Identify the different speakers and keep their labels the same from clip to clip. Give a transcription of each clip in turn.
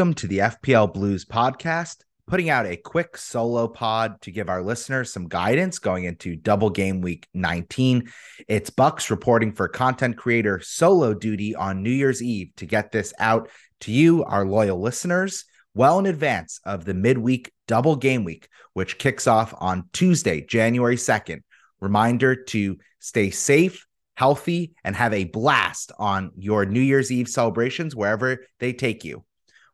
Speaker 1: welcome to the FPL Blues podcast, putting out a quick solo pod to give our listeners some guidance going into double game week 19. It's Bucks reporting for content creator solo duty on New Year's Eve to get this out to you, our loyal listeners, well in advance of the midweek double game week, which kicks off on Tuesday, January 2nd. Reminder to stay safe healthy, and have a blast on your New Year's Eve celebrations wherever they take you.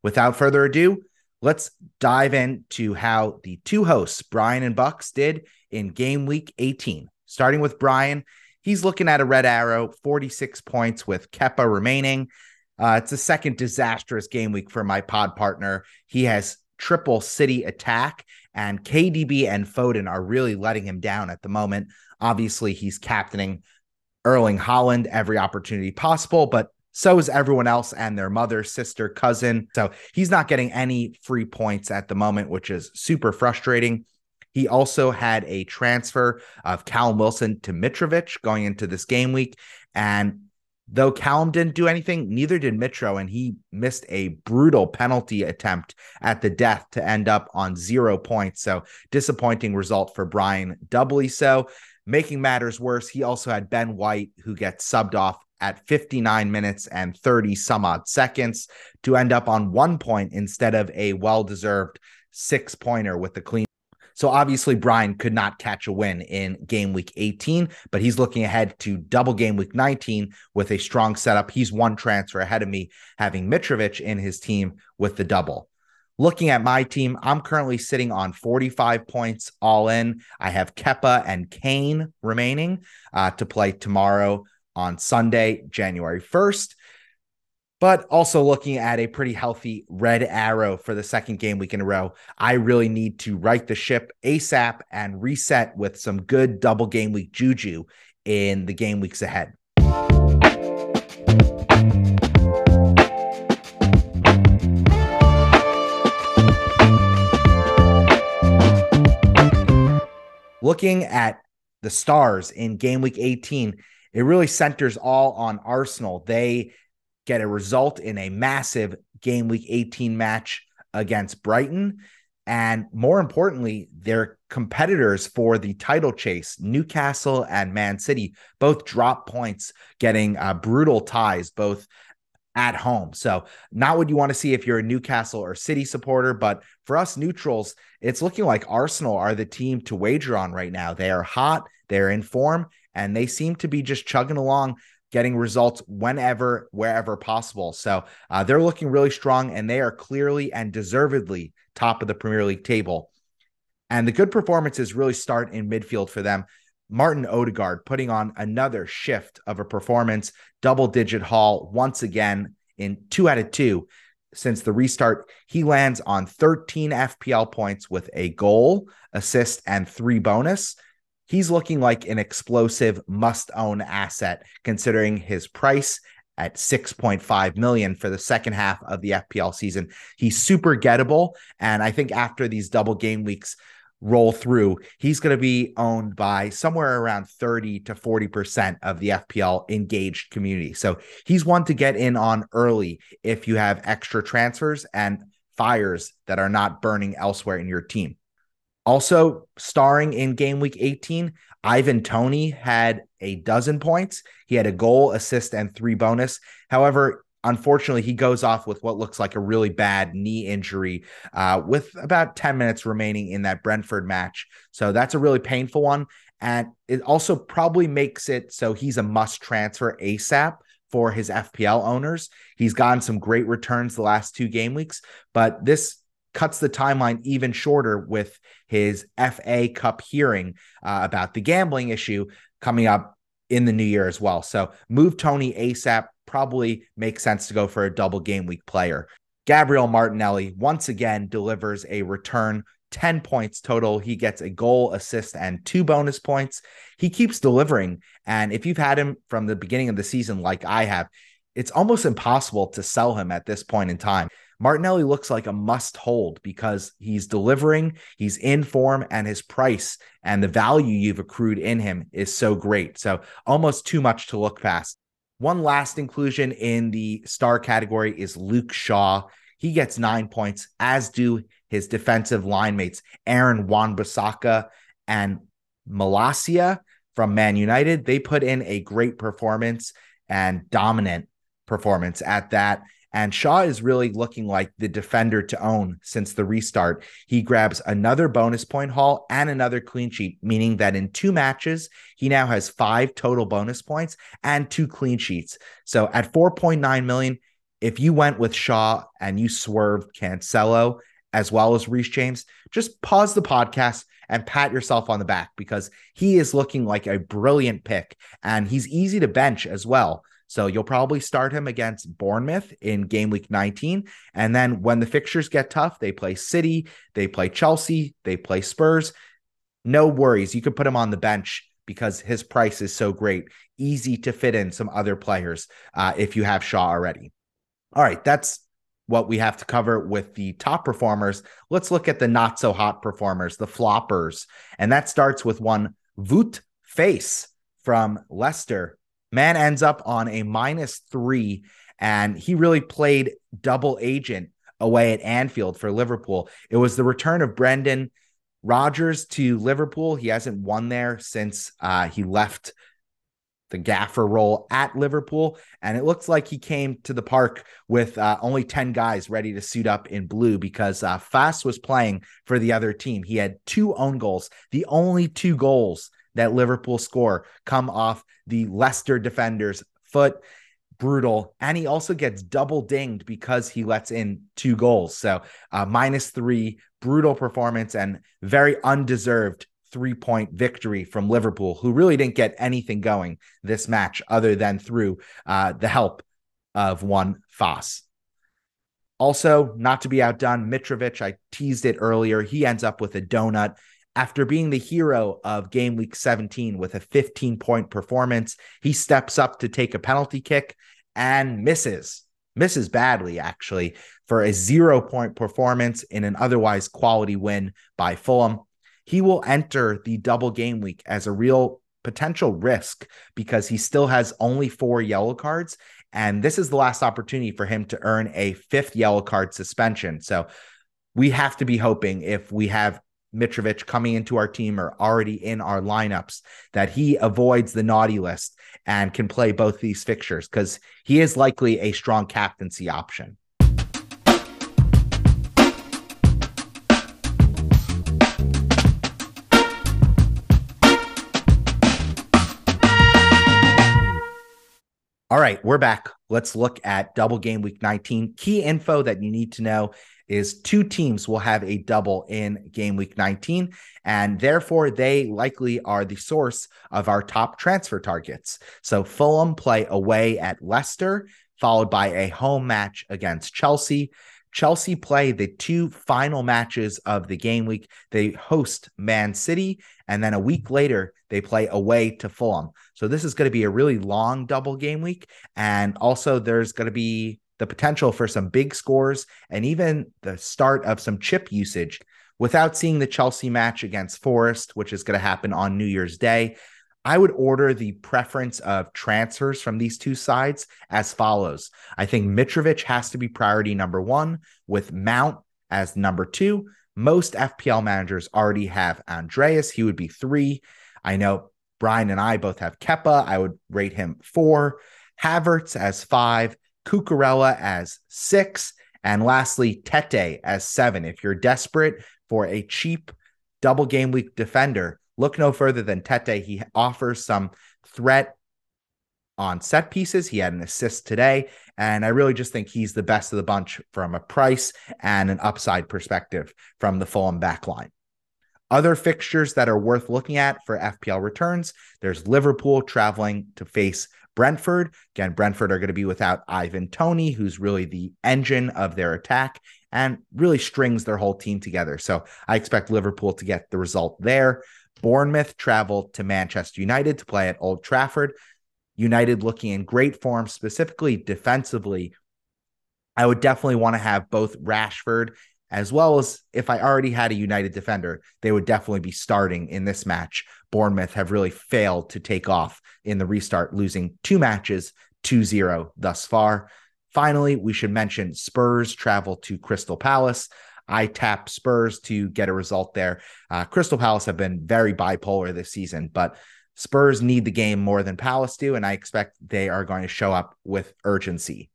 Speaker 1: Without further ado, let's dive into how the two hosts, Brian and Bucks, did in game week 18. Starting with Brian, he's looking at a red arrow, 46 points with Kepa remaining. Uh, it's a second disastrous game week for my pod partner. He has triple city attack, and KDB and Foden are really letting him down at the moment. Obviously, he's captaining Erling Haaland every opportunity possible, but so is everyone else and their mother, sister, cousin. So he's not getting any free points at the moment, which is super frustrating. He also had a transfer of Callum Wilson to Mitrovic going into this game week. And though Callum didn't do anything, neither did Mitro. And he missed a brutal penalty attempt at the death to end up on zero points. So disappointing result for Brian, doubly so. Making matters worse, he also had Ben White, who gets subbed off at 59 minutes and 30 some odd seconds to end up on one point instead of a well deserved six pointer with the clean. So obviously, Brian could not catch a win in game week 18, but he's looking ahead to double game week 19 with a strong setup. He's one transfer ahead of me, having Mitrovic in his team with the double. Looking at my team, I'm currently sitting on 45 points all in. I have Kepa and Kane remaining uh, to play tomorrow on Sunday, January 1st. But also looking at a pretty healthy red arrow for the second game week in a row. I really need to right the ship ASAP and reset with some good double game week juju in the game weeks ahead. looking at the stars in game week 18, it really centers all on Arsenal. They get a result in a massive game week 18 match against Brighton. And more importantly, their competitors for the title chase, Newcastle and Man City, both drop points, getting uh, brutal ties, both at home. So, not what you want to see if you're a Newcastle or City supporter, but for us neutrals, it's looking like Arsenal are the team to wager on right now. They are hot, they're in form, and they seem to be just chugging along, getting results whenever, wherever possible. So, uh, they're looking really strong, and they are clearly and deservedly top of the Premier League table. And the good performances really start in midfield for them. Martin Odegaard putting on another shift of a performance, double digit haul once again in two out of two since the restart. He lands on 13 FPL points with a goal, assist, and three bonus. He's looking like an explosive must own asset considering his price at 6.5 million for the second half of the FPL season. He's super gettable. And I think after these double game weeks, roll through, he's going to be owned by somewhere around 30 to 40% of the FPL engaged community. So he's one to get in on early if you have extra transfers and fires that are not burning elsewhere in your team. Also, starring in game week 18, Ivan Toney had a dozen points. He had a goal, assist, and three bonus. However, Unfortunately, he goes off with what looks like a really bad knee injury uh, with about 10 minutes remaining in that Brentford match. So that's a really painful one. And it also probably makes it so he's a must transfer ASAP for his FPL owners. He's gotten some great returns the last two game weeks, but this cuts the timeline even shorter with his FA Cup hearing uh, about the gambling issue coming up in the new year as well. So move Toney ASAP probably makes sense to go for a double game week player. Gabriel Martinelli once again delivers a return 10 points total. He gets a goal, assist, and two bonus points. He keeps delivering. And if you've had him from the beginning of the season, like I have, it's almost impossible to sell him at this point in time. Martinelli looks like a must hold because he's delivering, he's in form, and his price and the value you've accrued in him is so great. So almost too much to look past. One last inclusion in the star category is Luke Shaw. He gets nine points, as do his defensive line mates, Aaron Wan-Bissaka and Malacia from Man United. They put in a great performance and dominant performance at that. And Shaw is really looking like the defender to own since the restart. He grabs another bonus point haul and another clean sheet, meaning that in two matches, he now has five total bonus points and two clean sheets. So at 4.9 million, if you went with Shaw and you swerved Cancelo as well as Reece James, just pause the podcast and pat yourself on the back because he is looking like a brilliant pick and he's easy to bench as well. So you'll probably start him against Bournemouth in game week 19. And then when the fixtures get tough, they play City, they play Chelsea, they play Spurs. No worries. You can put him on the bench because his price is so great. Easy to fit in some other players uh, if you have Shaw already. All right, that's what we have to cover with the top performers. Let's look at the not so hot performers, the floppers. And that starts with one Wout Faes from Leicester. Man ends up on a minus three, and he really played double agent away at Anfield for Liverpool. It was the return of Brendan Rodgers to Liverpool. He hasn't won there since uh, he left the gaffer role at Liverpool. And it looks like he came to the park with uh, only 10 guys ready to suit up in blue because uh, Faes was playing for the other team. He had two own goals, the only two goals that Liverpool score come off the Leicester defender's foot. Brutal. And he also gets double dinged because he lets in two goals. So, uh, minus three, brutal performance and very undeserved three point victory from Liverpool, who really didn't get anything going this match other than through uh, the help of one Faes. Also, not to be outdone, Mitrovic, I teased it earlier. He ends up with a donut after being the hero of game week 17 with a 15 point performance, he steps up to take a penalty kick and misses, misses badly, actually, for a zero point performance in an otherwise quality win by Fulham. He will enter the double game week as a real potential risk because he still has only four yellow cards. And this is the last opportunity for him to earn a fifth yellow card suspension. So we have to be hoping if we have Mitrovic coming into our team or already in our lineups, that he avoids the naughty list and can play both these fixtures because he is likely a strong captaincy option. All right, we're back. Let's look at double game week 19. Key info that you need to know is two teams will have a double in game week 19, and therefore they likely are the source of our top transfer targets. So Fulham play away at Leicester, followed by a home match against Chelsea. Chelsea play the two final matches of the game week. They host Man City, and then a week later, they play away to Fulham. So this is going to be a really long double game week. And also, there's going to be the potential for some big scores and even the start of some chip usage without seeing the Chelsea match against Forest, which is going to happen on New Year's Day. I would order the preference of transfers from these two sides as follows. I think Mitrovic has to be priority number one, with Mount as number two. Most FPL managers already have Andreas. He would be three. I know Brian and I both have Kepa. I would rate him four. Havertz as five. Cucurella as six, and lastly, Tete as seven. If you're desperate for a cheap double game week defender, look no further than Tete. He offers some threat on set pieces. He had an assist today, and I really just think he's the best of the bunch from a price and an upside perspective from the Fulham backline. Other fixtures that are worth looking at for FPL returns there's Liverpool traveling to face Brentford. Again, Brentford are going to be without Ivan Toney, who's really the engine of their attack and really strings their whole team together. So I expect Liverpool to get the result there. Bournemouth travel to Manchester United to play at Old Trafford. United looking in great form, specifically defensively. I would definitely want to have both Rashford as well as if I already had a United defender, they would definitely be starting in this match. Bournemouth have really failed to take off in the restart, losing two matches 2 0 thus far. Finally, we should mention Spurs travel to Crystal Palace. I tap Spurs to get a result there. Uh, Crystal Palace have been very bipolar this season, but Spurs need the game more than Palace do, and I expect they are going to show up with urgency.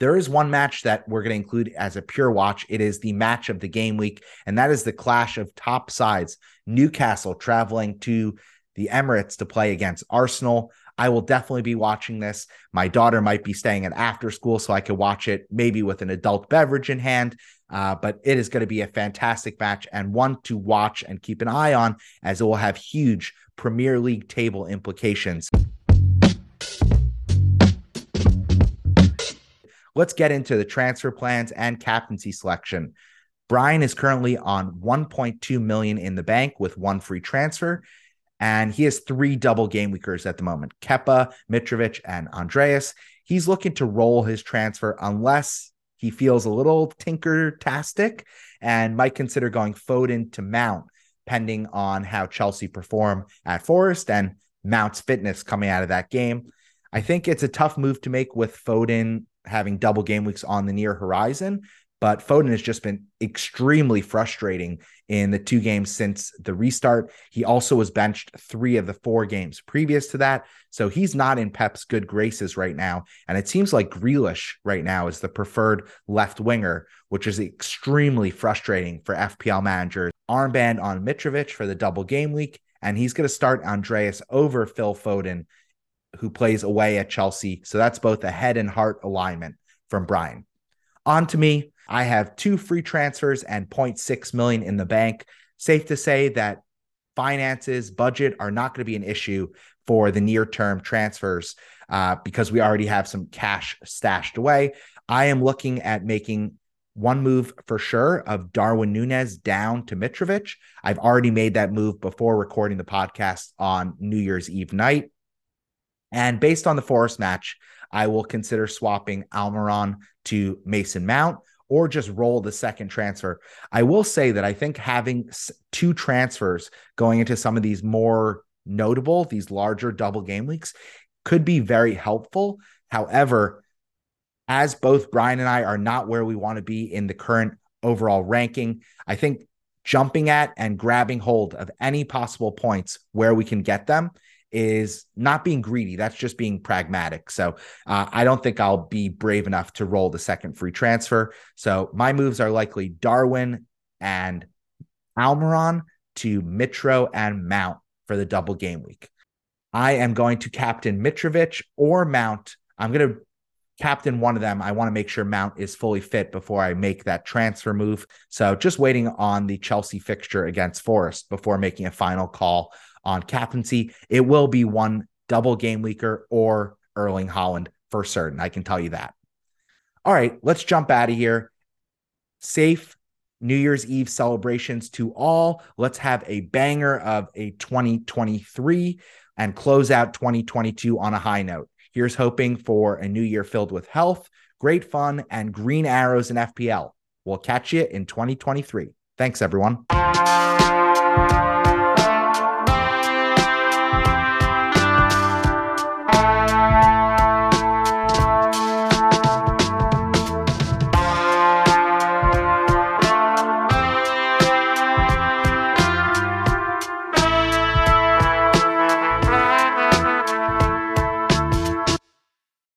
Speaker 1: There is one match that we're going to include as a pure watch. It is the match of the game week, and that is the clash of top sides. Newcastle traveling to the Emirates to play against Arsenal. I will definitely be watching this. My daughter might be staying at after school, so I could watch it maybe with an adult beverage in hand. Uh, but it is going to be a fantastic match and one to watch and keep an eye on as it will have huge Premier League table implications. Let's get into the transfer plans and captaincy selection. Brian is currently on 1.2 million in the bank with one free transfer, and he has three double game weekers at the moment: Kepa, Mitrovic, and Andreas. He's looking to roll his transfer unless he feels a little tinker tastic and might consider going Foden to Mount, pending on how Chelsea perform at Forest and Mount's fitness coming out of that game. I think it's a tough move to make with Foden having double game weeks on the near horizon, but Foden has just been extremely frustrating in the two games since the restart. He also was benched three of the four games previous to that. So he's not in Pep's good graces right now. And it seems like Grealish right now is the preferred left winger, which is extremely frustrating for FPL managers. Armband on Mitrovic for the double game week. And he's going to start Andreas over Phil Foden, who plays away at Chelsea. So that's both a head and heart alignment from Brian. On to me. I have two free transfers and 0.6 million in the bank. Safe to say that finances, budget are not going to be an issue for the near term transfers uh, because we already have some cash stashed away. I am looking at making one move for sure of Darwin Nunez down to Mitrovic. I've already made that move before recording the podcast on New Year's Eve night. And based on the Forest match, I will consider swapping Almiron to Mason Mount or just roll the second transfer. I will say that I think having two transfers going into some of these more notable, these larger double game weeks could be very helpful. However, as both Brian and I are not where we want to be in the current overall ranking, I think jumping at and grabbing hold of any possible points where we can get them is not being greedy. That's just being pragmatic. So uh, I don't think I'll be brave enough to roll the second free transfer. So my moves are likely Darwin and Almiron to Mitro and Mount for the double game week. I am going to captain Mitrovic or Mount. I'm going to captain one of them. I want to make sure Mount is fully fit before I make that transfer move. So just waiting on the Chelsea fixture against Forest before making a final call on captaincy. It will be one double game weaker or Erling Haaland for certain. I can tell you that. All right, let's jump out of here. Safe New Year's Eve celebrations to all. Let's have a banger of a 2023 and close out 2022 on a high note. Here's hoping for a new year filled with health, great fun, and green arrows in FPL. We'll catch you in 2023. Thanks, everyone.